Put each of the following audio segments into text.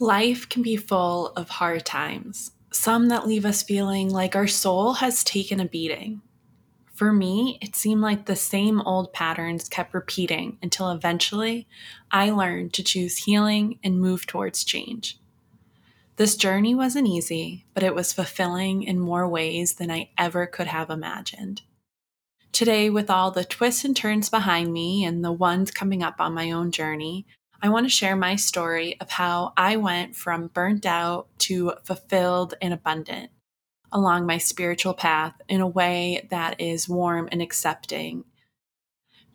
Life can be full of hard times, some that leave us feeling like our soul has taken a beating. For me, it seemed like the same old patterns kept repeating until eventually I learned to choose healing and move towards change. This journey wasn't easy, but it was fulfilling in more ways than I ever could have imagined. Today, with all the twists and turns behind me and the ones coming up on my own journey, I want to share my story of how I went from burnt out to fulfilled and abundant along my spiritual path in a way that is warm and accepting.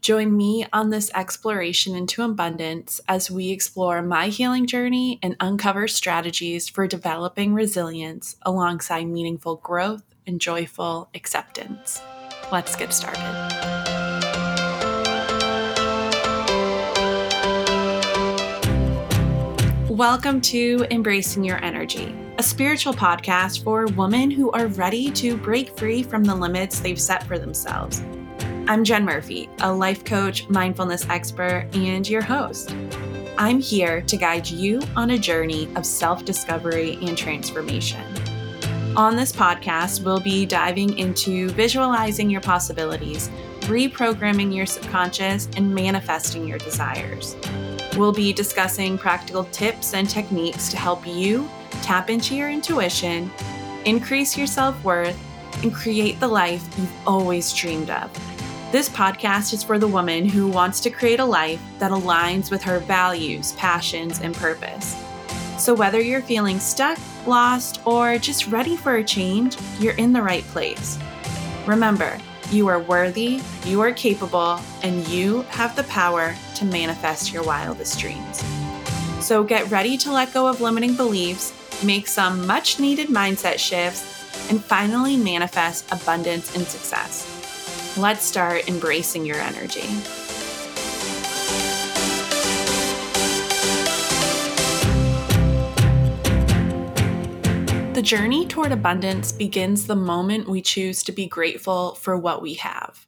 Join me on this exploration into abundance as we explore my healing journey and uncover strategies for developing resilience alongside meaningful growth and joyful acceptance. Let's get started. Welcome to Embracing Your Energy, a spiritual podcast for women who are ready to break free from the limits they've set for themselves. I'm Jen Murphy, a life coach, mindfulness expert, and your host. I'm here to guide you on a journey of self discovery and transformation. On this podcast, we'll be diving into visualizing your possibilities, reprogramming your subconscious, and manifesting your desires. We'll be discussing practical tips and techniques to help you tap into your intuition, increase your self worth, and create the life you've always dreamed of. This podcast is for the woman who wants to create a life that aligns with her values, passions, and purpose. So, whether you're feeling stuck, lost, or just ready for a change, you're in the right place. Remember, you are worthy, you are capable, and you have the power to manifest your wildest dreams. So get ready to let go of limiting beliefs, make some much needed mindset shifts, and finally manifest abundance and success. Let's start embracing your energy. Journey toward abundance begins the moment we choose to be grateful for what we have.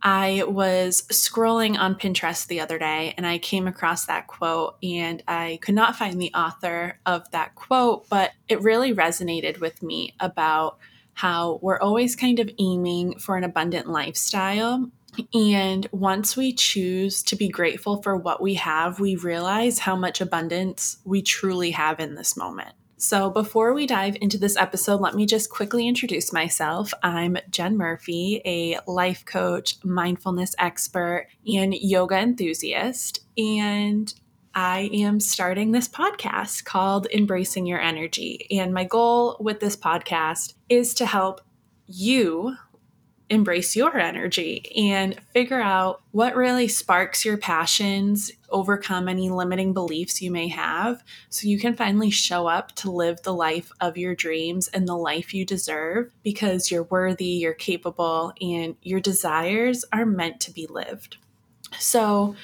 I was scrolling on Pinterest the other day and I came across that quote, and I could not find the author of that quote, but it really resonated with me about how we're always kind of aiming for an abundant lifestyle. And once we choose to be grateful for what we have, we realize how much abundance we truly have in this moment. So, before we dive into this episode, let me just quickly introduce myself. I'm Jen Murphy, a life coach, mindfulness expert, and yoga enthusiast. And I am starting this podcast called Embracing Your Energy. And my goal with this podcast is to help you embrace your energy and figure out what really sparks your passions, overcome any limiting beliefs you may have, so you can finally show up to live the life of your dreams and the life you deserve because you're worthy, you're capable, and your desires are meant to be lived. So,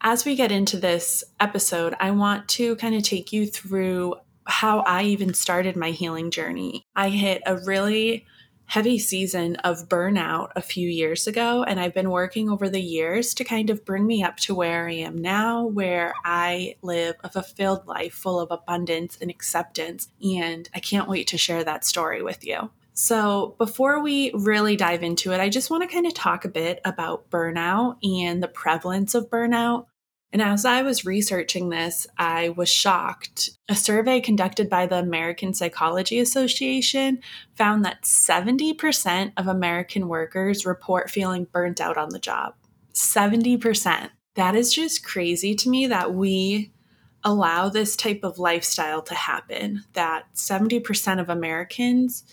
as we get into this episode, I want to kind of take you through how I even started my healing journey. I hit a really heavy season of burnout a few years ago. And I've been working over the years to kind of bring me up to where I am now, where I live a fulfilled life full of abundance and acceptance. And I can't wait to share that story with you. So, before we really dive into it, I just want to kind of talk a bit about burnout and the prevalence of burnout. And as I was researching this, I was shocked. A survey conducted by the American Psychology Association found that 70% of American workers report feeling burnt out on the job. 70%. That is just crazy to me that we allow this type of lifestyle to happen, that 70% of Americans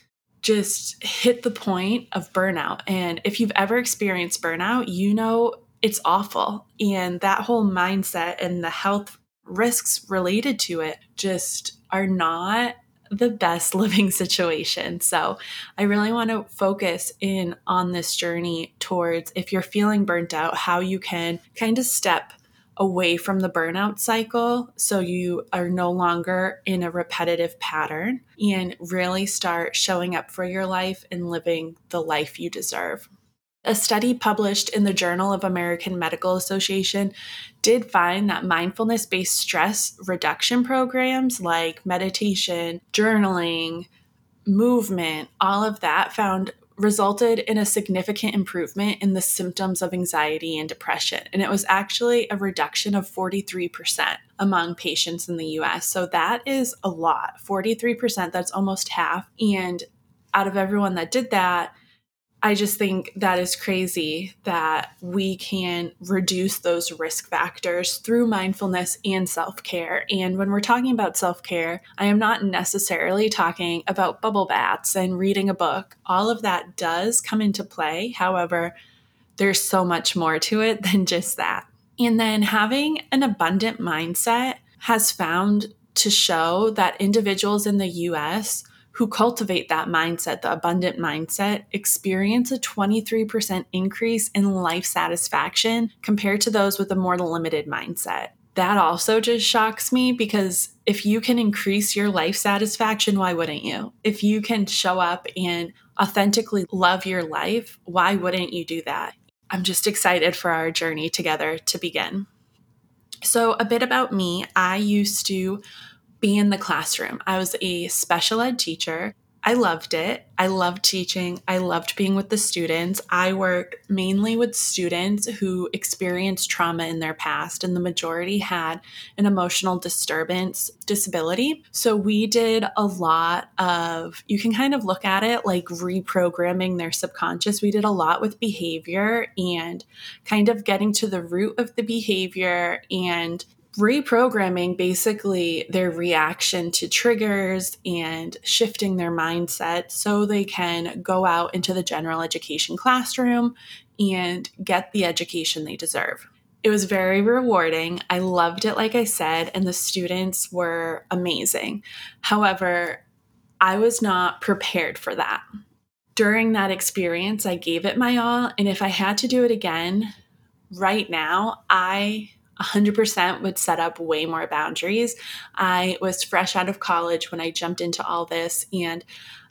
just hit the point of burnout. And if you've ever experienced burnout, you know it's awful. And that whole mindset and the health risks related to it just are not the best living situation. So, I really want to focus in on this journey towards if you're feeling burnt out, how you can kind of step away from the burnout cycle so you are no longer in a repetitive pattern and really start showing up for your life and living the life you deserve. A study published in the Journal of American Medical Association did find that mindfulness based stress reduction programs like meditation, journaling, movement, all of that found resulted in a significant improvement in the symptoms of anxiety and depression. And it was actually a reduction of 43% among patients in the US. So that is a lot 43%, that's almost half. And out of everyone that did that, I just think that is crazy that we can reduce those risk factors through mindfulness and self care. And when we're talking about self care, I am not necessarily talking about bubble baths and reading a book. All of that does come into play. However, there's so much more to it than just that. And then having an abundant mindset has found to show that individuals in the US who cultivate that mindset, the abundant mindset, experience a 23% increase in life satisfaction compared to those with a more limited mindset. That also just shocks me because if you can increase your life satisfaction, why wouldn't you? If you can show up and authentically love your life, why wouldn't you do that? I'm just excited for our journey together to begin. So, a bit about me I used to be in the classroom. I was a special ed teacher. I loved it. I loved teaching. I loved being with the students. I work mainly with students who experienced trauma in their past, and the majority had an emotional disturbance disability. So we did a lot of, you can kind of look at it like reprogramming their subconscious. We did a lot with behavior and kind of getting to the root of the behavior and reprogramming basically their reaction to triggers and shifting their mindset so they can go out into the general education classroom and get the education they deserve. It was very rewarding. I loved it, like I said, and the students were amazing. However, I was not prepared for that. During that experience, I gave it my all. And if I had to do it again right now, I 100% would set up way more boundaries. I was fresh out of college when I jumped into all this, and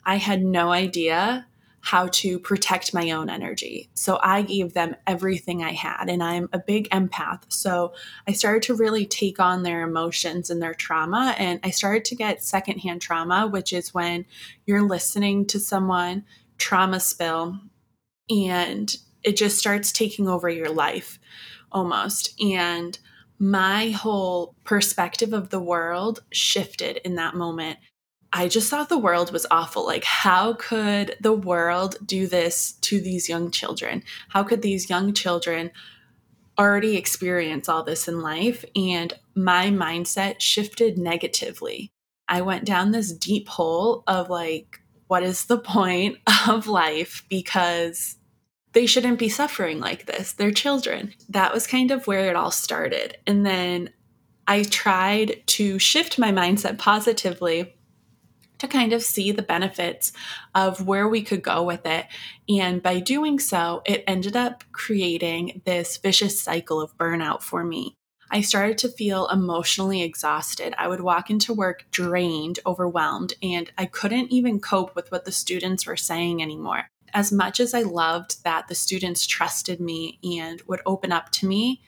I had no idea how to protect my own energy. So I gave them everything I had, and I'm a big empath. So I started to really take on their emotions and their trauma, and I started to get secondhand trauma, which is when you're listening to someone trauma spill and it just starts taking over your life almost. And my whole perspective of the world shifted in that moment. I just thought the world was awful. Like, how could the world do this to these young children? How could these young children already experience all this in life? And my mindset shifted negatively. I went down this deep hole of like, what is the point of life? Because they shouldn't be suffering like this. They're children. That was kind of where it all started. And then I tried to shift my mindset positively to kind of see the benefits of where we could go with it. And by doing so, it ended up creating this vicious cycle of burnout for me. I started to feel emotionally exhausted. I would walk into work drained, overwhelmed, and I couldn't even cope with what the students were saying anymore as much as I loved that the students trusted me and would open up to me,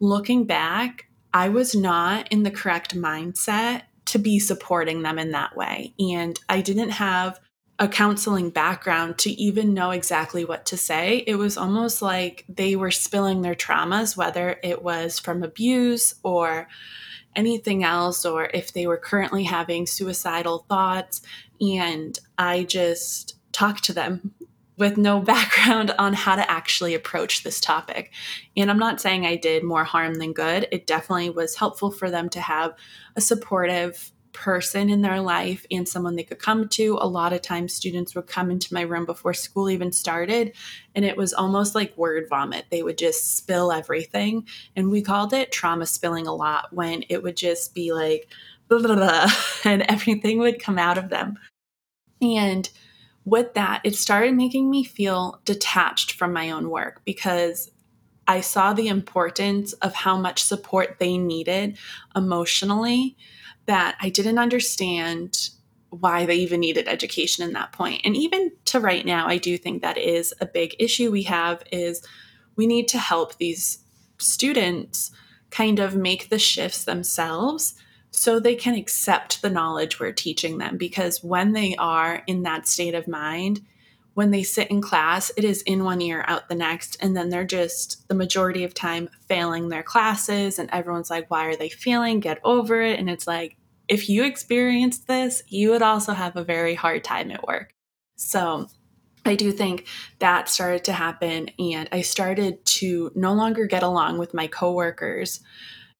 looking back, I was not in the correct mindset to be supporting them in that way. And I didn't have a counseling background to even know exactly what to say. It was almost like they were spilling their traumas, whether it was from abuse or anything else, or if they were currently having suicidal thoughts. And I just talked to them with no background on how to actually approach this topic. And I'm not saying I did more harm than good. It definitely was helpful for them to have a supportive person in their life and someone they could come to. A lot of times, students would come into my room before school even started, and it was almost like word vomit. They would just spill everything. And we called it trauma spilling a lot when it would just be like, blah, blah, blah, and everything would come out of them. And with that, it started making me feel detached from my own work because I saw the importance of how much support they needed emotionally that I didn't understand why they even needed education in that point. And even to right now, I do think that is a big issue we have is we need to help these students kind of make the shifts themselves so they can accept the knowledge we're teaching them because when they are in that state of mind when they sit in class it is in one ear out the next and then they're just the majority of time failing their classes and everyone's like why are they failing get over it and it's like if you experienced this you would also have a very hard time at work so I do think that started to happen, and I started to no longer get along with my coworkers.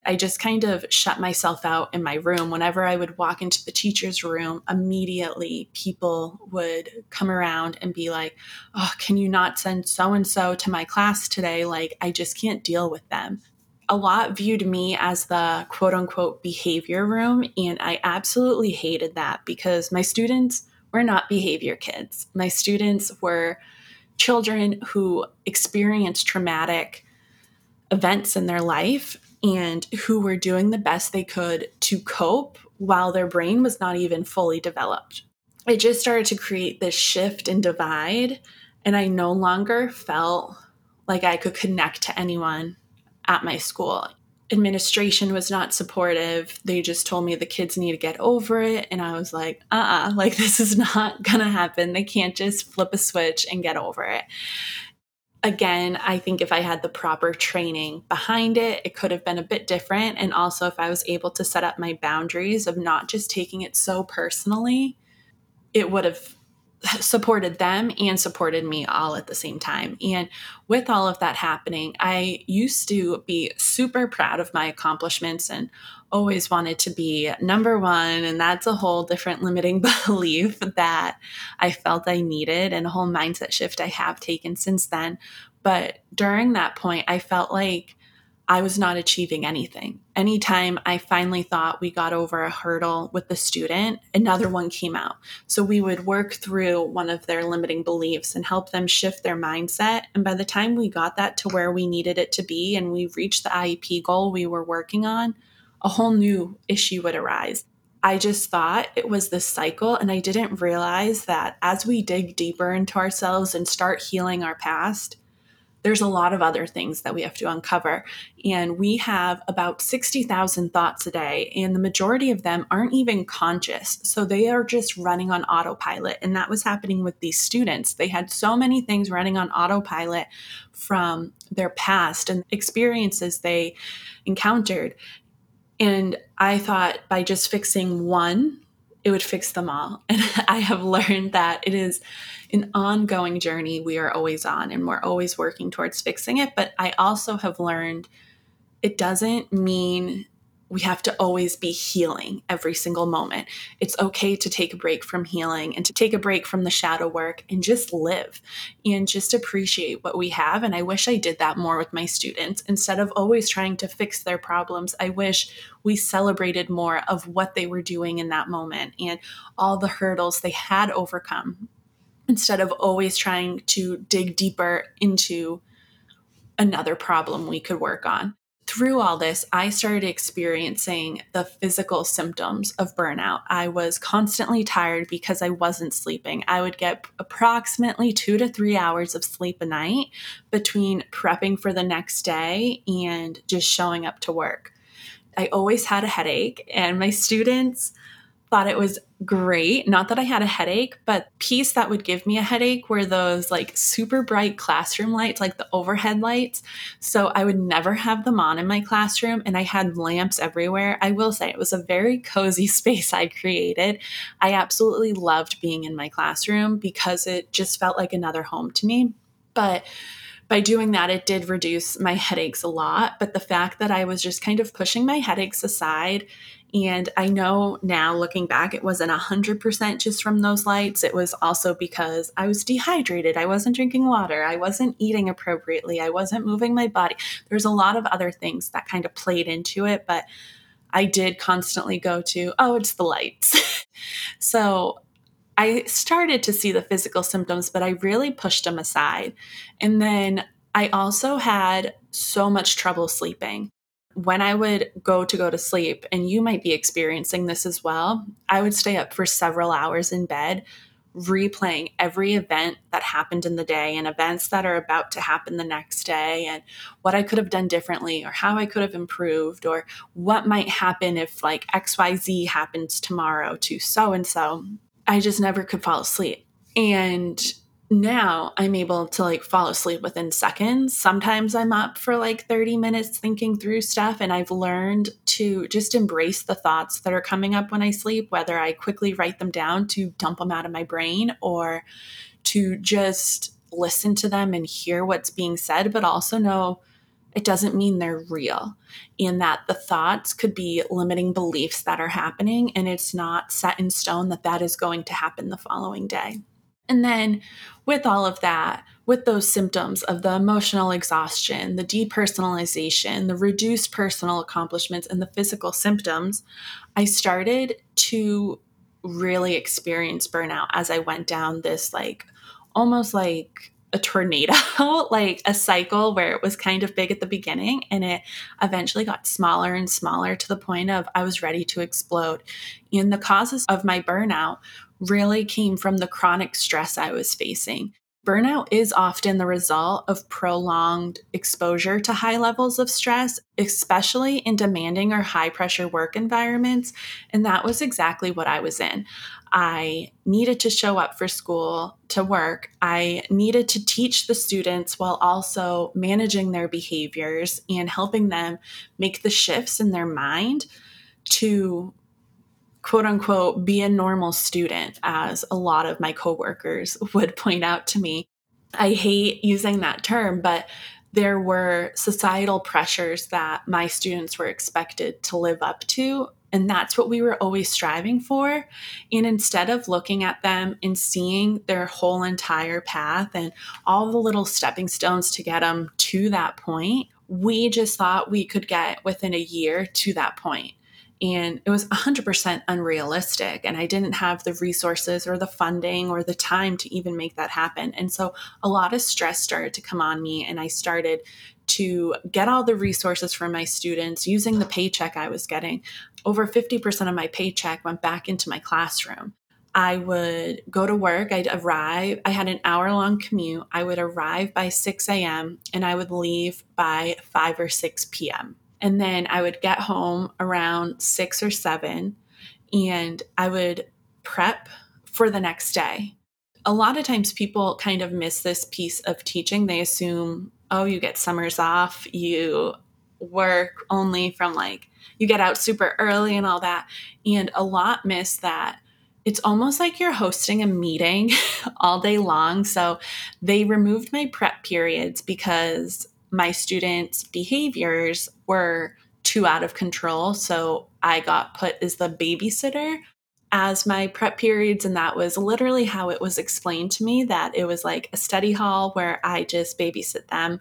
I just kind of shut myself out in my room. Whenever I would walk into the teacher's room, immediately people would come around and be like, Oh, can you not send so and so to my class today? Like, I just can't deal with them. A lot viewed me as the quote unquote behavior room, and I absolutely hated that because my students were not behavior kids. My students were children who experienced traumatic events in their life and who were doing the best they could to cope while their brain was not even fully developed. It just started to create this shift and divide, and I no longer felt like I could connect to anyone at my school administration was not supportive. They just told me the kids need to get over it. And I was like, uh uh-uh, uh like this is not gonna happen. They can't just flip a switch and get over it. Again, I think if I had the proper training behind it, it could have been a bit different. And also, if I was able to set up my boundaries of not just taking it so personally, it would have supported them and supported me all at the same time. And with all of that happening, I used to be super proud of my accomplishments and always wanted to be number one. And that's a whole different limiting belief that I felt I needed and a whole mindset shift I have taken since then. But during that point, I felt like I was not achieving anything. Anytime I finally thought we got over a hurdle with the student, another one came out. So we would work through one of their limiting beliefs and help them shift their mindset. And by the time we got that to where we needed it to be and we reached the IEP goal we were working on, a whole new issue would arise. I just thought it was this cycle, and I didn't realize that as we dig deeper into ourselves and start healing our past, there's a lot of other things that we have to uncover. And we have about 60,000 thoughts a day, and the majority of them aren't even conscious. So they are just running on autopilot. And that was happening with these students. They had so many things running on autopilot from their past and experiences they encountered. And I thought by just fixing one, it would fix them all. And I have learned that it is an ongoing journey we are always on and we're always working towards fixing it. But I also have learned it doesn't mean we have to always be healing every single moment. It's okay to take a break from healing and to take a break from the shadow work and just live and just appreciate what we have. And I wish I did that more with my students. Instead of always trying to fix their problems, I wish we celebrated more of what they were doing in that moment and all the hurdles they had overcome instead of always trying to dig deeper into another problem we could work on. Through all this, I started experiencing the physical symptoms of burnout. I was constantly tired because I wasn't sleeping. I would get approximately two to three hours of sleep a night between prepping for the next day and just showing up to work. I always had a headache, and my students thought it was great. Not that I had a headache, but piece that would give me a headache were those like super bright classroom lights, like the overhead lights. So I would never have them on in my classroom and I had lamps everywhere. I will say it was a very cozy space I created. I absolutely loved being in my classroom because it just felt like another home to me. But by doing that, it did reduce my headaches a lot. But the fact that I was just kind of pushing my headaches aside and I know now looking back, it wasn't 100% just from those lights. It was also because I was dehydrated. I wasn't drinking water. I wasn't eating appropriately. I wasn't moving my body. There's a lot of other things that kind of played into it, but I did constantly go to, oh, it's the lights. so I started to see the physical symptoms, but I really pushed them aside. And then I also had so much trouble sleeping when I would go to go to sleep, and you might be experiencing this as well, I would stay up for several hours in bed replaying every event that happened in the day and events that are about to happen the next day and what I could have done differently or how I could have improved or what might happen if like XYZ happens tomorrow to so and so. I just never could fall asleep. And now I'm able to like fall asleep within seconds. Sometimes I'm up for like 30 minutes thinking through stuff, and I've learned to just embrace the thoughts that are coming up when I sleep, whether I quickly write them down to dump them out of my brain or to just listen to them and hear what's being said, but also know it doesn't mean they're real and that the thoughts could be limiting beliefs that are happening and it's not set in stone that that is going to happen the following day. And then, with all of that, with those symptoms of the emotional exhaustion, the depersonalization, the reduced personal accomplishments, and the physical symptoms, I started to really experience burnout as I went down this, like, almost like a tornado, like a cycle where it was kind of big at the beginning and it eventually got smaller and smaller to the point of I was ready to explode. And the causes of my burnout really came from the chronic stress I was facing. Burnout is often the result of prolonged exposure to high levels of stress, especially in demanding or high pressure work environments. And that was exactly what I was in. I needed to show up for school to work. I needed to teach the students while also managing their behaviors and helping them make the shifts in their mind to quote unquote be a normal student as a lot of my coworkers would point out to me i hate using that term but there were societal pressures that my students were expected to live up to and that's what we were always striving for. And instead of looking at them and seeing their whole entire path and all the little stepping stones to get them to that point, we just thought we could get within a year to that point and it was 100% unrealistic and i didn't have the resources or the funding or the time to even make that happen and so a lot of stress started to come on me and i started to get all the resources from my students using the paycheck i was getting over 50% of my paycheck went back into my classroom I would go to work. I'd arrive. I had an hour long commute. I would arrive by 6 a.m. and I would leave by 5 or 6 p.m. And then I would get home around six or seven and I would prep for the next day. A lot of times people kind of miss this piece of teaching. They assume, oh, you get summers off, you work only from like, you get out super early and all that. And a lot miss that it's almost like you're hosting a meeting all day long. So they removed my prep periods because my students' behaviors were too out of control. So I got put as the babysitter as my prep periods. And that was literally how it was explained to me that it was like a study hall where I just babysit them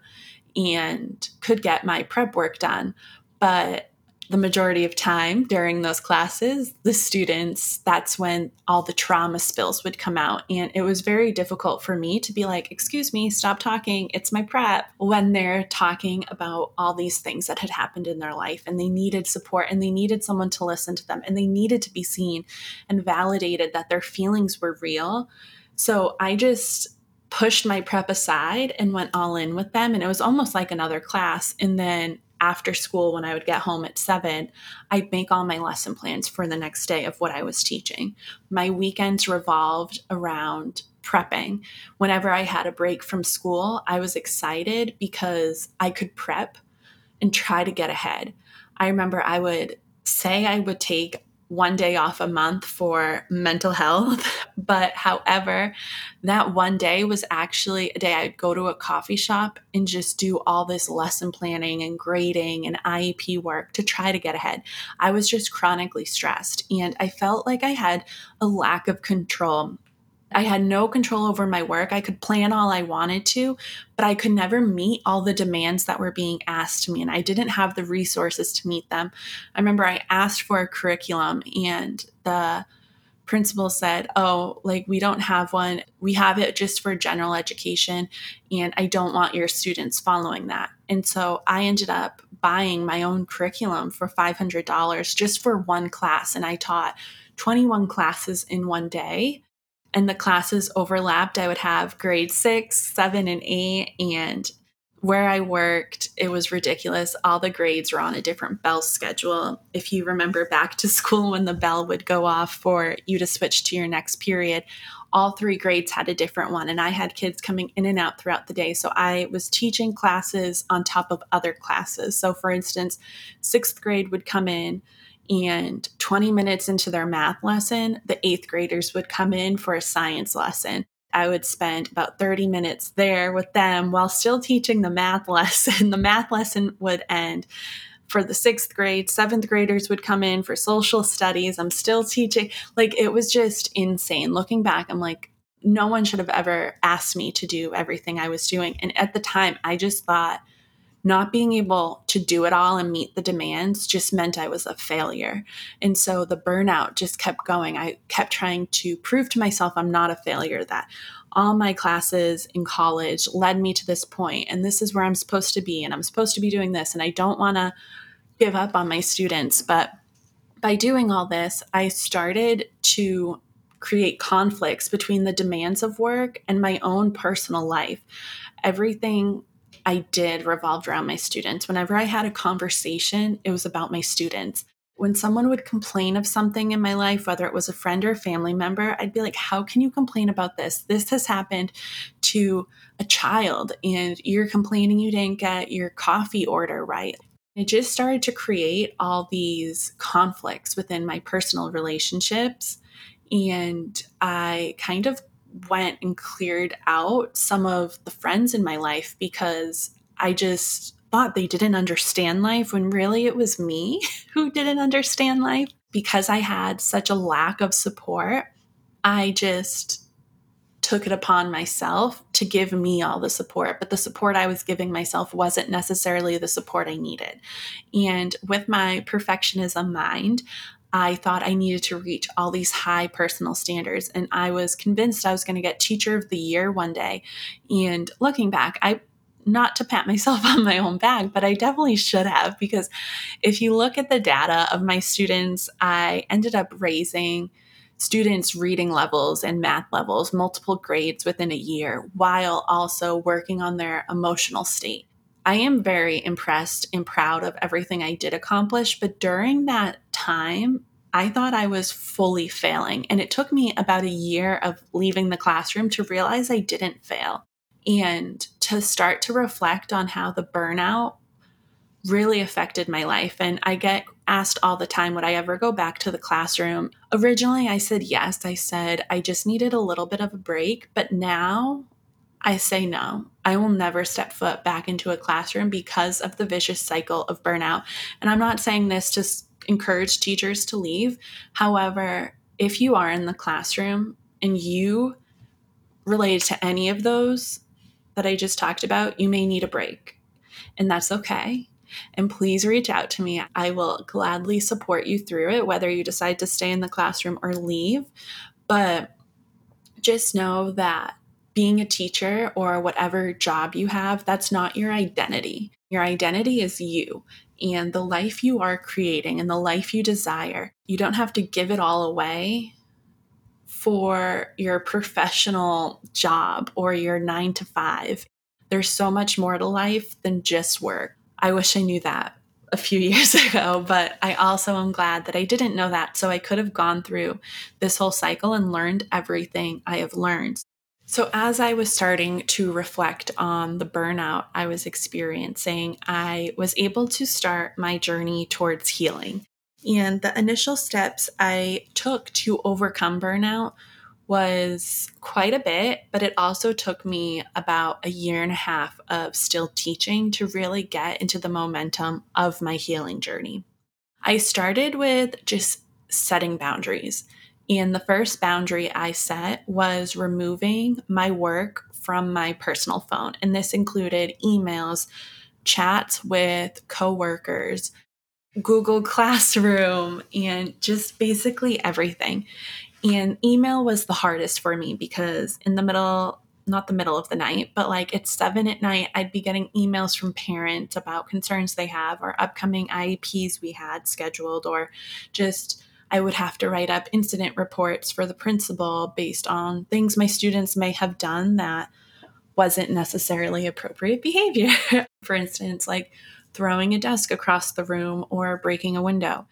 and could get my prep work done. But the majority of time during those classes, the students, that's when all the trauma spills would come out. And it was very difficult for me to be like, excuse me, stop talking. It's my prep when they're talking about all these things that had happened in their life and they needed support and they needed someone to listen to them and they needed to be seen and validated that their feelings were real. So I just pushed my prep aside and went all in with them. And it was almost like another class. And then after school when I would get home at seven, I'd make all my lesson plans for the next day of what I was teaching. My weekends revolved around prepping. Whenever I had a break from school, I was excited because I could prep and try to get ahead. I remember I would say I would take one day off a month for mental health. But however, that one day was actually a day I'd go to a coffee shop and just do all this lesson planning and grading and IEP work to try to get ahead. I was just chronically stressed and I felt like I had a lack of control I had no control over my work. I could plan all I wanted to, but I could never meet all the demands that were being asked to me, and I didn't have the resources to meet them. I remember I asked for a curriculum, and the principal said, Oh, like we don't have one. We have it just for general education. And I don't want your students following that. And so I ended up buying my own curriculum for $500 just for one class. And I taught 21 classes in one day. And the classes overlapped. I would have grade six, seven, and eight. And where I worked, it was ridiculous. All the grades were on a different bell schedule. If you remember back to school when the bell would go off for you to switch to your next period, all three grades had a different one. And I had kids coming in and out throughout the day. So I was teaching classes on top of other classes. So, for instance, sixth grade would come in. And 20 minutes into their math lesson, the eighth graders would come in for a science lesson. I would spend about 30 minutes there with them while still teaching the math lesson. The math lesson would end for the sixth grade, seventh graders would come in for social studies. I'm still teaching. Like it was just insane. Looking back, I'm like, no one should have ever asked me to do everything I was doing. And at the time, I just thought, not being able to do it all and meet the demands just meant I was a failure. And so the burnout just kept going. I kept trying to prove to myself I'm not a failure, that all my classes in college led me to this point, and this is where I'm supposed to be, and I'm supposed to be doing this, and I don't want to give up on my students. But by doing all this, I started to create conflicts between the demands of work and my own personal life. Everything I did revolved around my students. Whenever I had a conversation, it was about my students. When someone would complain of something in my life, whether it was a friend or a family member, I'd be like, How can you complain about this? This has happened to a child, and you're complaining you didn't get your coffee order right. It just started to create all these conflicts within my personal relationships. And I kind of went and cleared out some of the friends in my life because I just thought they didn't understand life when really it was me who didn't understand life. Because I had such a lack of support, I just took it upon myself to give me all the support, but the support I was giving myself wasn't necessarily the support I needed. And with my perfectionism mind, I thought I needed to reach all these high personal standards. And I was convinced I was going to get Teacher of the Year one day. And looking back, I not to pat myself on my own back, but I definitely should have because if you look at the data of my students, I ended up raising students' reading levels and math levels multiple grades within a year while also working on their emotional state. I am very impressed and proud of everything I did accomplish, but during that time, I thought I was fully failing. And it took me about a year of leaving the classroom to realize I didn't fail and to start to reflect on how the burnout really affected my life. And I get asked all the time, would I ever go back to the classroom? Originally, I said yes. I said I just needed a little bit of a break. But now I say no. I will never step foot back into a classroom because of the vicious cycle of burnout. And I'm not saying this to encourage teachers to leave. However, if you are in the classroom and you relate to any of those that I just talked about, you may need a break. And that's okay. And please reach out to me. I will gladly support you through it, whether you decide to stay in the classroom or leave. But just know that being a teacher or whatever job you have, that's not your identity. Your identity is you and the life you are creating and the life you desire. You don't have to give it all away for your professional job or your nine to five. There's so much more to life than just work. I wish I knew that a few years ago, but I also am glad that I didn't know that. So I could have gone through this whole cycle and learned everything I have learned. So, as I was starting to reflect on the burnout I was experiencing, I was able to start my journey towards healing. And the initial steps I took to overcome burnout was quite a bit, but it also took me about a year and a half of still teaching to really get into the momentum of my healing journey. I started with just setting boundaries. And the first boundary I set was removing my work from my personal phone. And this included emails, chats with coworkers, Google Classroom and just basically everything. And email was the hardest for me because in the middle, not the middle of the night, but like it's seven at night, I'd be getting emails from parents about concerns they have or upcoming IEPs we had scheduled, or just I would have to write up incident reports for the principal based on things my students may have done that wasn't necessarily appropriate behavior. for instance, like throwing a desk across the room or breaking a window.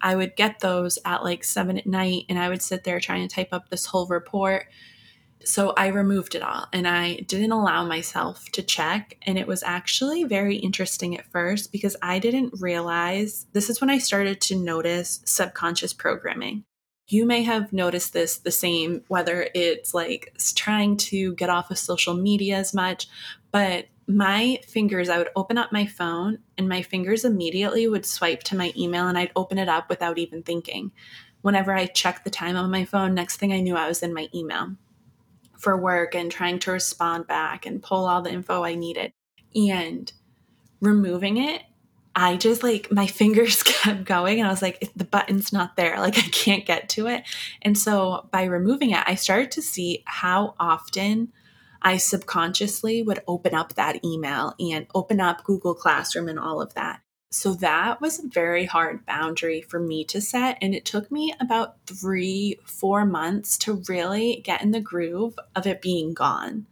I would get those at like seven at night and I would sit there trying to type up this whole report. So I removed it all and I didn't allow myself to check. And it was actually very interesting at first because I didn't realize this is when I started to notice subconscious programming. You may have noticed this the same, whether it's like trying to get off of social media as much, but my fingers, I would open up my phone and my fingers immediately would swipe to my email and I'd open it up without even thinking. Whenever I checked the time on my phone, next thing I knew, I was in my email for work and trying to respond back and pull all the info I needed. And removing it, I just like my fingers kept going and I was like, the button's not there. Like I can't get to it. And so by removing it, I started to see how often I subconsciously would open up that email and open up Google Classroom and all of that. So that was a very hard boundary for me to set. And it took me about three, four months to really get in the groove of it being gone.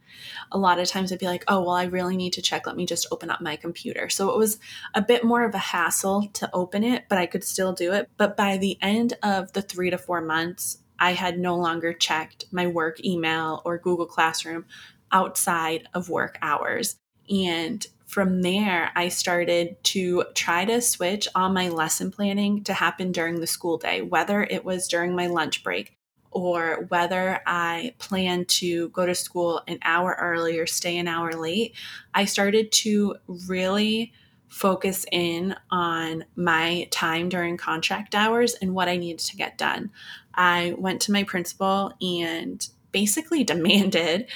A lot of times I'd be like, oh, well, I really need to check. Let me just open up my computer. So it was a bit more of a hassle to open it, but I could still do it. But by the end of the three to four months, I had no longer checked my work email or Google Classroom outside of work hours. And from there, I started to try to switch all my lesson planning to happen during the school day, whether it was during my lunch break or whether I planned to go to school an hour early or stay an hour late. I started to really focus in on my time during contract hours and what I needed to get done. I went to my principal and basically demanded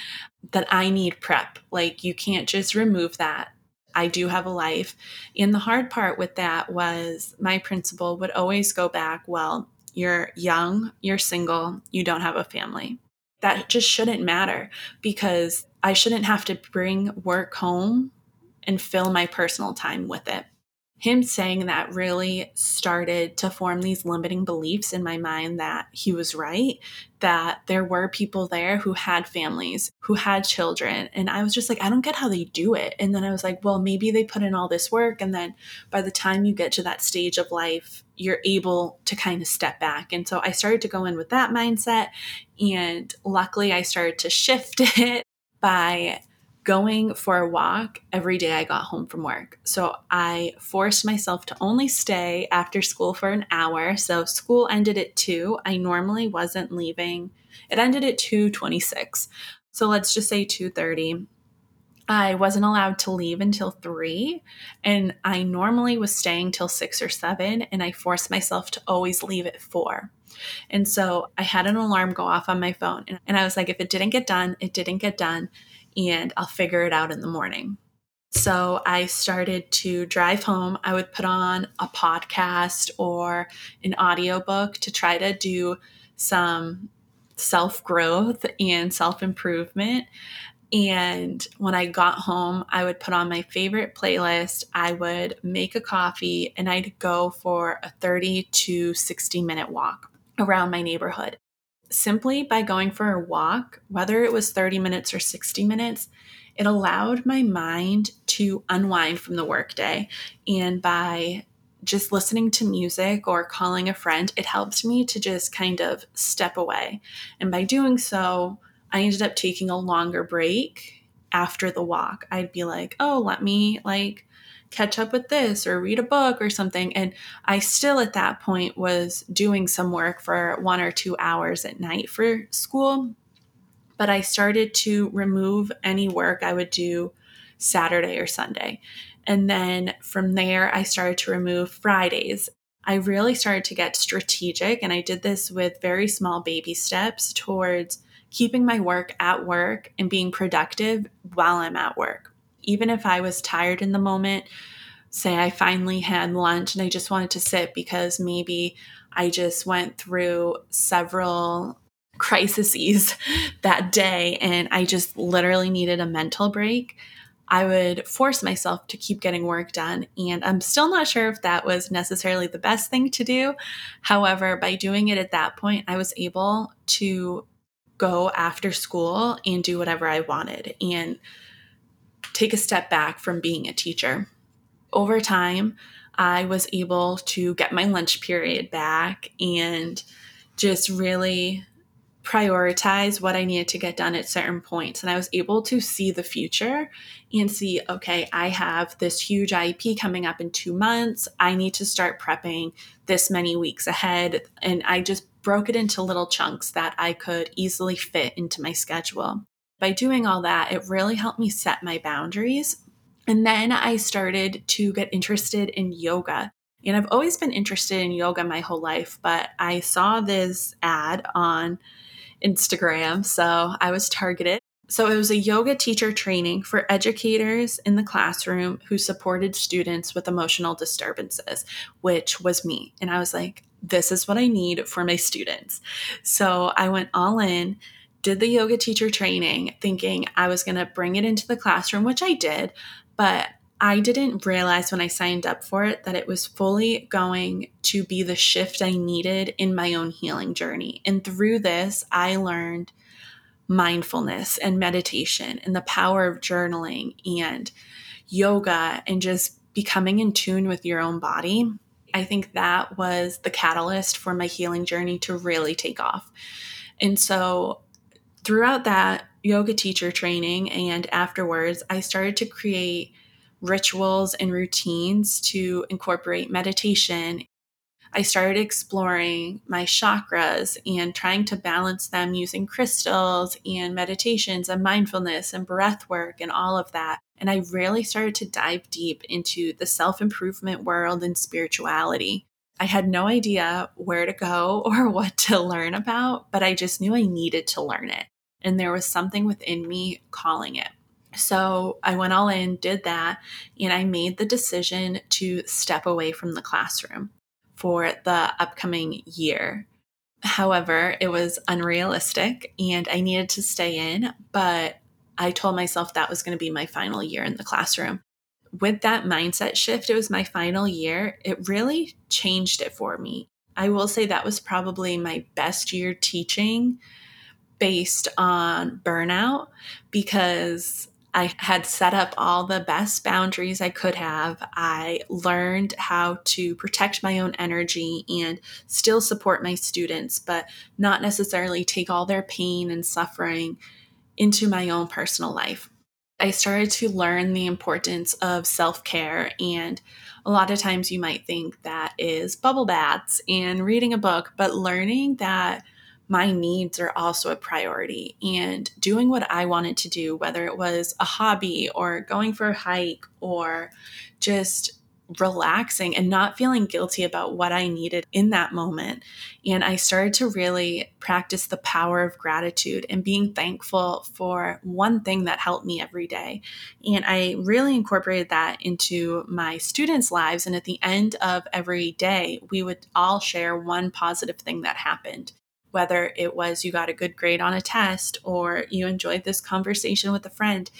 that I need prep. Like, you can't just remove that. I do have a life. And the hard part with that was my principal would always go back, well, you're young, you're single, you don't have a family. That just shouldn't matter because I shouldn't have to bring work home and fill my personal time with it him saying that really started to form these limiting beliefs in my mind that he was right, that there were people there who had families, who had children. And I was just like, I don't get how they do it. And then I was like, well, maybe they put in all this work. And then by the time you get to that stage of life, you're able to kind of step back. And so I started to go in with that mindset. And luckily, I started to shift it by going for a walk every day I got home from work. So I forced myself to only stay after school for an hour. So school ended at 2. I normally wasn't leaving. It ended at 2:26. So let's just say 2:30. I wasn't allowed to leave until 3 and I normally was staying till 6 or 7 and I forced myself to always leave at 4. And so I had an alarm go off on my phone and I was like if it didn't get done, it didn't get done and I'll figure it out in the morning. So I started to drive home. I would put on a podcast or an audiobook to try to do some self growth and self improvement. And when I got home, I would put on my favorite playlist. I would make a coffee and I'd go for a 30 to 60 minute walk around my neighborhood simply by going for a walk, whether it was 30 minutes or 60 minutes, it allowed my mind to unwind from the workday. And by just listening to music or calling a friend, it helped me to just kind of step away. And by doing so, I ended up taking a longer break after the walk. I'd be like, oh, let me like catch up with this or read a book or something. And I still at that point was doing some work for one or two hours at night for school. But I started to remove any work I would do Saturday or Sunday. And then from there, I started to remove Fridays. I really started to get strategic, and I did this with very small baby steps towards keeping my work at work and being productive while I'm at work even if I was tired in the moment, say I finally had lunch and I just wanted to sit because maybe I just went through several crises that day and I just literally needed a mental break. I would force myself to keep getting work done. And I'm still not sure if that was necessarily the best thing to do. However, by doing it at that point, I was able to go after school and do whatever I wanted and take a step back from being a teacher. Over time, I was able to get my lunch period back and just really prioritize what I needed to get done at certain points. And I was able to see the future and see, okay, I have this huge IEP coming up in two months. I need to start prepping this many weeks ahead. And I just broke it into little chunks that I could easily fit into my schedule. By doing all that, it really helped me set my boundaries. And then I started to get interested in yoga. And I've always been interested in yoga my whole life, but I saw this ad on Instagram. So I was targeted. So it was a yoga teacher training for educators in the classroom who supported students with emotional disturbances, which was me. And I was like, this is what I need for my students. So I went all in, did the yoga teacher training, thinking I was going to bring it into the classroom, which I did. But I didn't realize when I signed up for it that it was fully going to be the shift I needed in my own healing journey. And through this, I learned mindfulness and meditation and the power of journaling and yoga and just becoming in tune with your own body. I think that was the catalyst for my healing journey to really take off. And so, throughout that yoga teacher training and afterwards, I started to create rituals and routines to incorporate meditation. I started exploring my chakras and trying to balance them using crystals and meditations and mindfulness and breath work and all of that. And I really started to dive deep into the self improvement world and spirituality. I had no idea where to go or what to learn about, but I just knew I needed to learn it. And there was something within me calling it. So I went all in, did that, and I made the decision to step away from the classroom for the upcoming year. However, it was unrealistic and I needed to stay in, but I told myself that was going to be my final year in the classroom. With that mindset shift, it was my final year. It really changed it for me. I will say that was probably my best year teaching based on burnout because I had set up all the best boundaries I could have. I learned how to protect my own energy and still support my students, but not necessarily take all their pain and suffering into my own personal life. I started to learn the importance of self care. And a lot of times you might think that is bubble baths and reading a book, but learning that my needs are also a priority and doing what I wanted to do, whether it was a hobby or going for a hike or just relaxing and not feeling guilty about what I needed in that moment. And I started to really practice the power of gratitude and being thankful for one thing that helped me every day. And I really incorporated that into my students' lives. And at the end of every day, we would all share one positive thing that happened whether it was you got a good grade on a test or you enjoyed this conversation with a friend.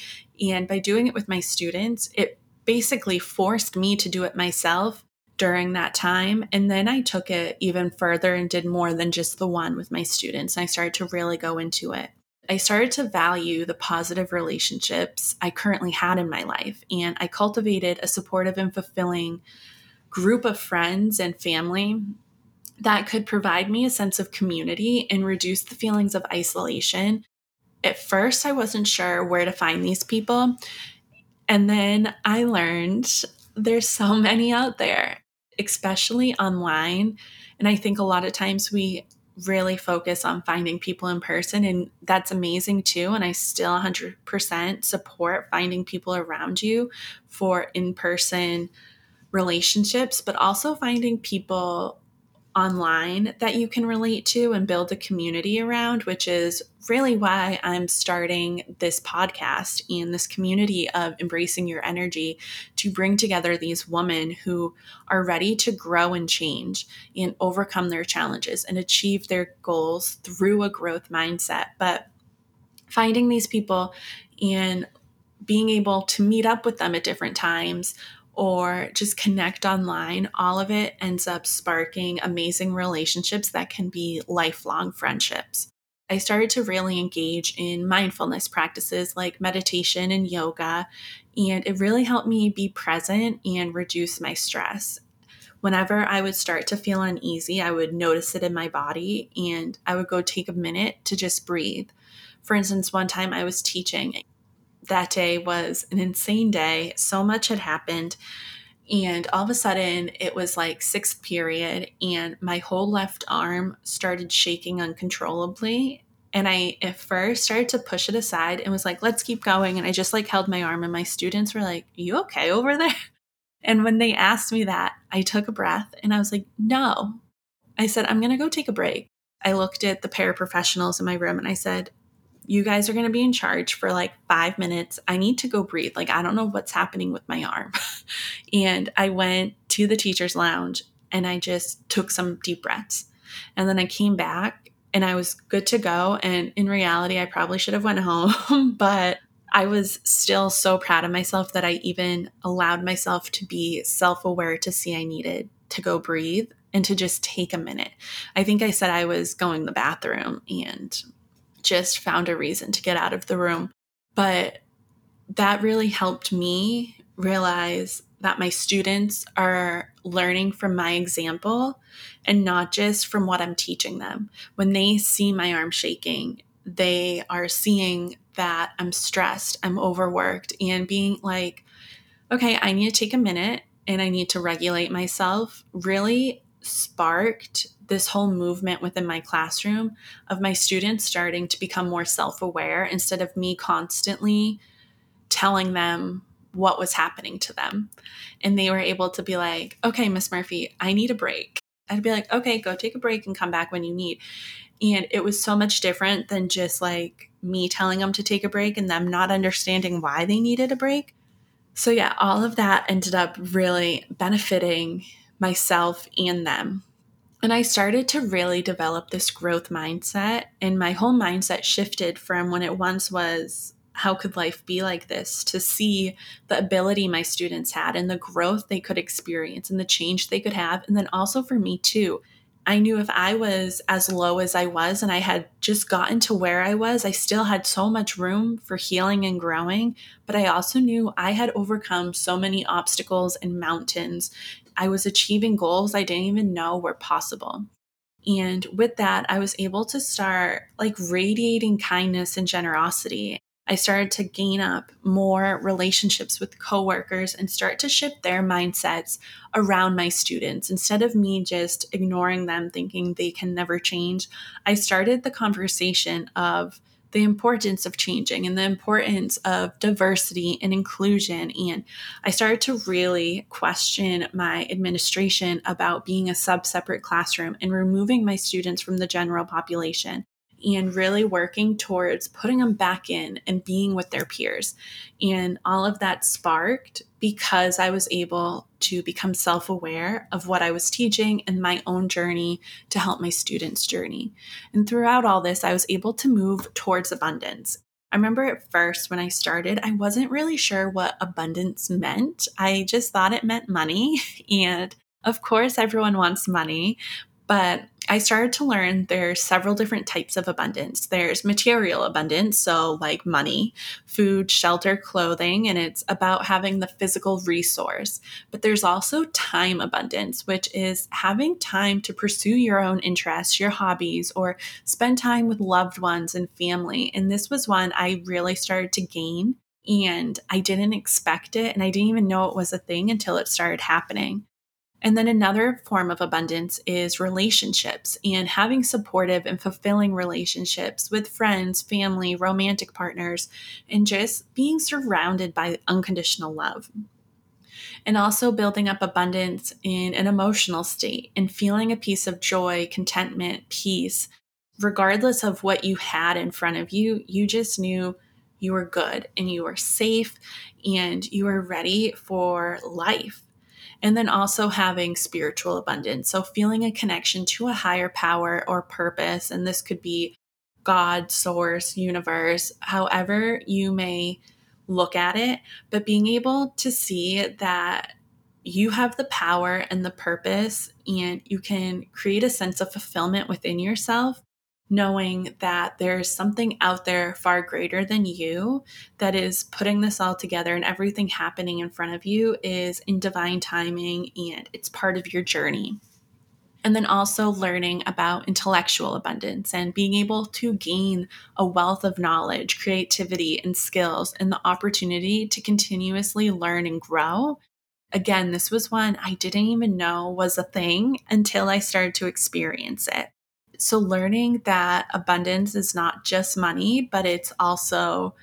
And by doing it with my students, it basically forced me to do it myself during that time. And then I took it even further and did more than just the one with my students. And I started to really go into it. I started to value the positive relationships I currently had in my life. And I cultivated a supportive and fulfilling group of friends and family that could provide me a sense of community and reduce the feelings of isolation. At first, I wasn't sure where to find these people. And then I learned there's so many out there, especially online. And I think a lot of times we really focus on finding people in person, and that's amazing too. And I still 100% support finding people around you for in person relationships, but also finding people online that you can relate to and build a community around, which is really why I'm starting this podcast and this community of embracing your energy to bring together these women who are ready to grow and change and overcome their challenges and achieve their goals through a growth mindset. But finding these people and being able to meet up with them at different times or just connect online, all of it ends up sparking amazing relationships that can be lifelong friendships. I started to really engage in mindfulness practices like meditation and yoga, and it really helped me be present and reduce my stress. Whenever I would start to feel uneasy, I would notice it in my body and I would go take a minute to just breathe. For instance, one time I was teaching that day was an insane day. So much had happened. And all of a sudden, it was like sixth period, and my whole left arm started shaking uncontrollably. And I, at first, started to push it aside and was like, let's keep going. And I just like held my arm, and my students were like, You okay over there? And when they asked me that, I took a breath and I was like, No. I said, I'm going to go take a break. I looked at the paraprofessionals in my room and I said, you guys are going to be in charge for like five minutes. I need to go breathe. Like, I don't know what's happening with my arm. and I went to the teacher's lounge and I just took some deep breaths. And then I came back and I was good to go. And in reality, I probably should have went home, but I was still so proud of myself that I even allowed myself to be self aware to see I needed to go breathe and to just take a minute. I think I said I was going to the bathroom and just found a reason to get out of the room. But that really helped me realize that my students are learning from my example and not just from what I'm teaching them. When they see my arm shaking, they are seeing that I'm stressed, I'm overworked, and being like, okay, I need to take a minute and I need to regulate myself really sparked this whole movement within my classroom of my students starting to become more self aware instead of me constantly telling them what was happening to them. And they were able to be like, okay, Miss Murphy, I need a break. I'd be like, okay, go take a break and come back when you need. And it was so much different than just like me telling them to take a break and them not understanding why they needed a break. So, yeah, all of that ended up really benefiting myself and them. And I started to really develop this growth mindset, and my whole mindset shifted from when it once was, how could life be like this, to see the ability my students had and the growth they could experience and the change they could have. And then also for me, too. I knew if I was as low as I was and I had just gotten to where I was, I still had so much room for healing and growing. But I also knew I had overcome so many obstacles and mountains I was achieving goals I didn't even know were possible. And with that, I was able to start like radiating kindness and generosity. I started to gain up more relationships with coworkers and start to shift their mindsets around my students. Instead of me just ignoring them, thinking they can never change, I started the conversation of the importance of changing and the importance of diversity and inclusion. And I started to really question my administration about being a sub separate classroom and removing my students from the general population and really working towards putting them back in and being with their peers. And all of that sparked because I was able to become self aware of what I was teaching and my own journey to help my students' journey. And throughout all this, I was able to move towards abundance. I remember at first when I started, I wasn't really sure what abundance meant. I just thought it meant money. And of course, everyone wants money, but I started to learn there's several different types of abundance. There's material abundance, so like money, food, shelter, clothing, and it's about having the physical resource. But there's also time abundance, which is having time to pursue your own interests, your hobbies, or spend time with loved ones and family. And this was one I really started to gain and I didn't expect it and I didn't even know it was a thing until it started happening. And then another form of abundance is relationships and having supportive and fulfilling relationships with friends, family, romantic partners, and just being surrounded by unconditional love. and also building up abundance in an emotional state and feeling a piece of joy, contentment, peace, regardless of what you had in front of you. You just knew you were good and you were safe and you were ready for life. And then also having spiritual abundance. So, feeling a connection to a higher power or purpose. And this could be God, source, universe, however you may look at it, but being able to see that you have the power and the purpose, and you can create a sense of fulfillment within yourself, knowing that there's something out there far greater than you that is putting this all together, and everything happening in front of you is in divine timing and it's part of your journey. And then also learning about intellectual abundance and being able to gain a wealth of knowledge, creativity, and skills, and the opportunity to continuously learn and grow. Again, this was one I didn't even know was a thing until I started to experience it. So, learning that abundance is not just money, but it's also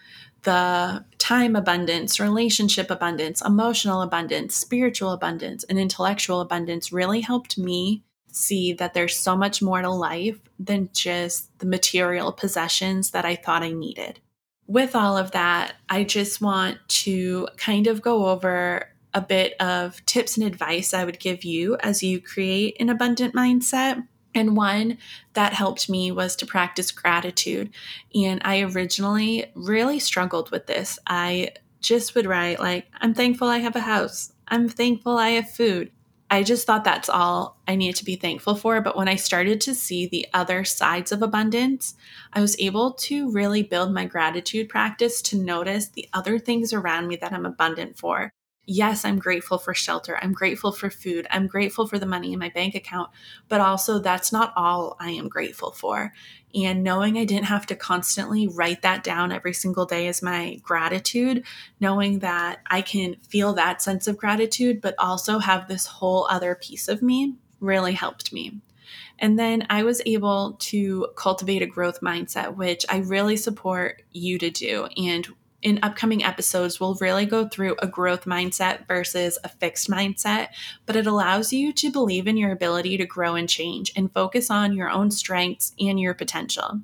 the time abundance, relationship abundance, emotional abundance, spiritual abundance, and intellectual abundance really helped me see that there's so much more to life than just the material possessions that I thought I needed. With all of that, I just want to kind of go over a bit of tips and advice I would give you as you create an abundant mindset. And one that helped me was to practice gratitude. And I originally really struggled with this. I just would write, like, I'm thankful I have a house. I'm thankful I have food. I just thought that's all I needed to be thankful for. But when I started to see the other sides of abundance, I was able to really build my gratitude practice to notice the other things around me that I'm abundant for yes, I'm grateful for shelter. I'm grateful for food. I'm grateful for the money in my bank account. But also, that's not all I am grateful for. And knowing I didn't have to constantly write that down every single day as my gratitude, knowing that I can feel that sense of gratitude, but also have this whole other piece of me really helped me. And then I was able to cultivate a growth mindset, which I really support you to do. And in upcoming episodes, we'll really go through a growth mindset versus a fixed mindset, but it allows you to believe in your ability to grow and change and focus on your own strengths and your potential.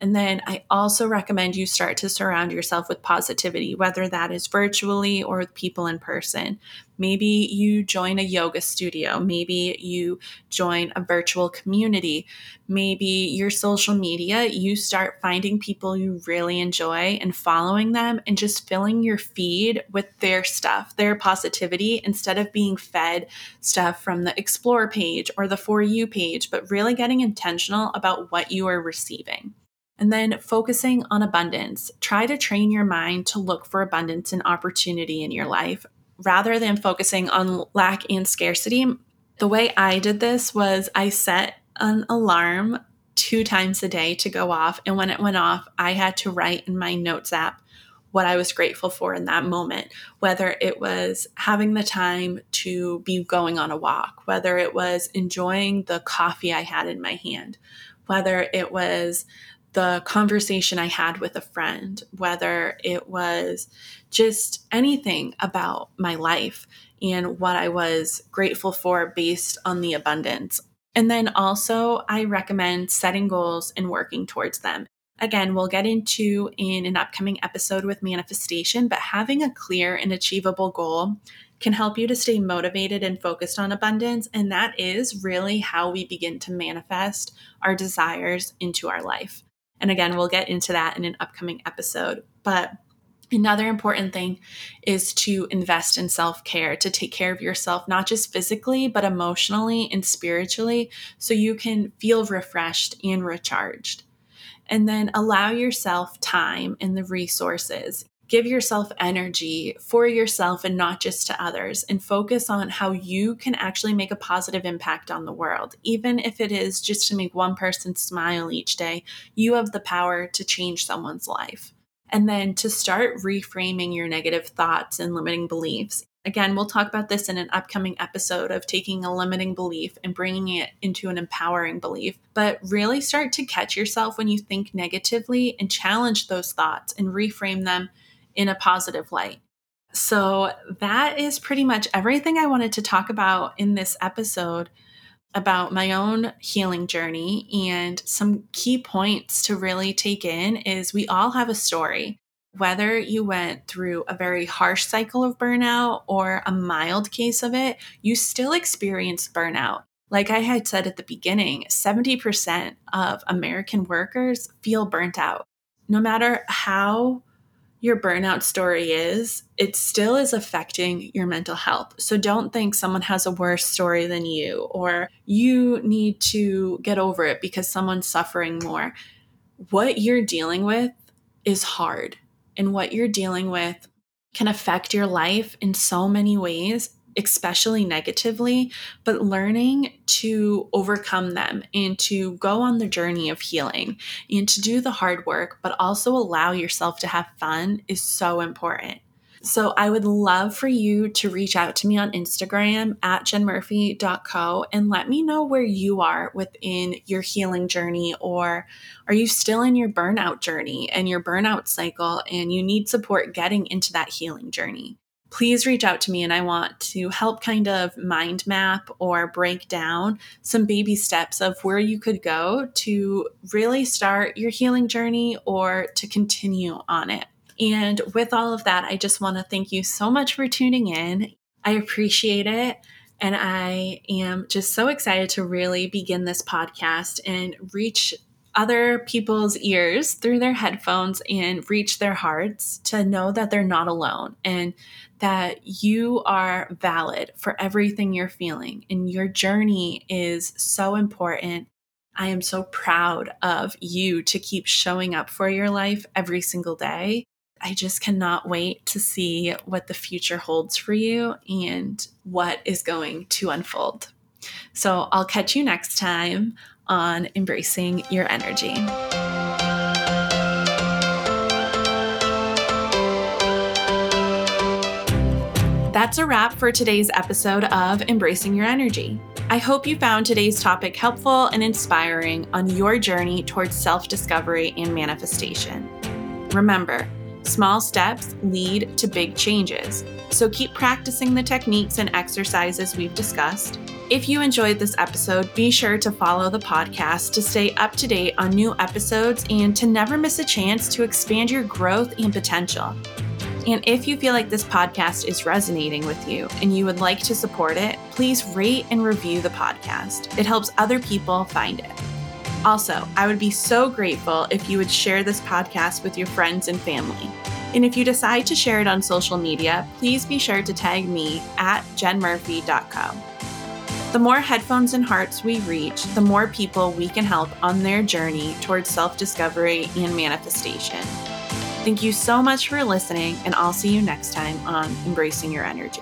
And then I also recommend you start to surround yourself with positivity, whether that is virtually or with people in person. Maybe you join a yoga studio. Maybe you join a virtual community. Maybe your social media, you start finding people you really enjoy and following them and just filling your feed with their stuff, their positivity, instead of being fed stuff from the explore page or the For You page, but really getting intentional about what you are receiving. And then focusing on abundance. Try to train your mind to look for abundance and opportunity in your life rather than focusing on lack and scarcity. The way I did this was I set an alarm two times a day to go off. And when it went off, I had to write in my notes app what I was grateful for in that moment, whether it was having the time to be going on a walk, whether it was enjoying the coffee I had in my hand, whether it was the conversation I had with a friend, whether it was just anything about my life and what I was grateful for based on the abundance. And then also, I recommend setting goals and working towards them. Again, we'll get into in an upcoming episode with manifestation, but having a clear and achievable goal can help you to stay motivated and focused on abundance. And that is really how we begin to manifest our desires into our life. And again, we'll get into that in an upcoming episode. But Another important thing is to invest in self care, to take care of yourself, not just physically, but emotionally and spiritually, so you can feel refreshed and recharged. And then allow yourself time and the resources give yourself energy for yourself and not just to others, and focus on how you can actually make a positive impact on the world. Even if it is just to make one person smile each day, you have the power to change someone's life. And then to start reframing your negative thoughts and limiting beliefs. Again, we'll talk about this in an upcoming episode of taking a limiting belief and bringing it into an empowering belief. But really start to catch yourself when you think negatively and challenge those thoughts and reframe them in a positive light. So, that is pretty much everything I wanted to talk about in this episode about my own healing journey. And some key points to really take in is we all have a story. Whether you went through a very harsh cycle of burnout or a mild case of it, you still experience burnout. Like I had said at the beginning, 70% of American workers feel burnt out. No matter how your burnout story is, it still is affecting your mental health. So don't think someone has a worse story than you or you need to get over it because someone's suffering more. What you're dealing with is hard, and what you're dealing with can affect your life in so many ways especially negatively, but learning to overcome them and to go on the journey of healing and to do the hard work, but also allow yourself to have fun is so important. So I would love for you to reach out to me on Instagram at jenmurphy.co and let me know where you are within your healing journey or are you still in your burnout journey and your burnout cycle and you need support getting into that healing journey please reach out to me and I want to help kind of mind map or break down some baby steps of where you could go to really start your healing journey or to continue on it. And with all of that, I just want to thank you so much for tuning in. I appreciate it. And I am just so excited to really begin this podcast and reach other people's ears through their headphones and reach their hearts to know that they're not alone and that you are valid for everything you're feeling. And your journey is so important. I am so proud of you to keep showing up for your life every single day. I just cannot wait to see what the future holds for you and what is going to unfold. So I'll catch you next time on embracing your energy. That's a wrap for today's episode of Embracing Your Energy. I hope you found today's topic helpful and inspiring on your journey towards self discovery and manifestation. Remember, small steps lead to big changes, so keep practicing the techniques and exercises we've discussed if you enjoyed this episode, be sure to follow the podcast to stay up to date on new episodes and to never miss a chance to expand your growth and potential. And if you feel like this podcast is resonating with you and you would like to support it, please rate and review the podcast. It helps other people find it. Also, I would be so grateful if you would share this podcast with your friends and family. And if you decide to share it on social media, please be sure to tag me at jenmurphy.co. The more headphones and hearts we reach, the more people we can help on their journey towards self discovery and manifestation. Thank you so much for listening, and I'll see you next time on Embracing Your Energy.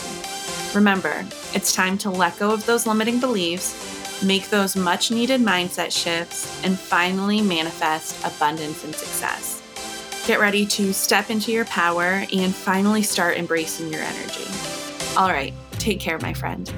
Remember, it's time to let go of those limiting beliefs, make those much needed mindset shifts, and finally manifest abundance and success. Get ready to step into your power and finally start embracing your energy. All right, take care, my friend.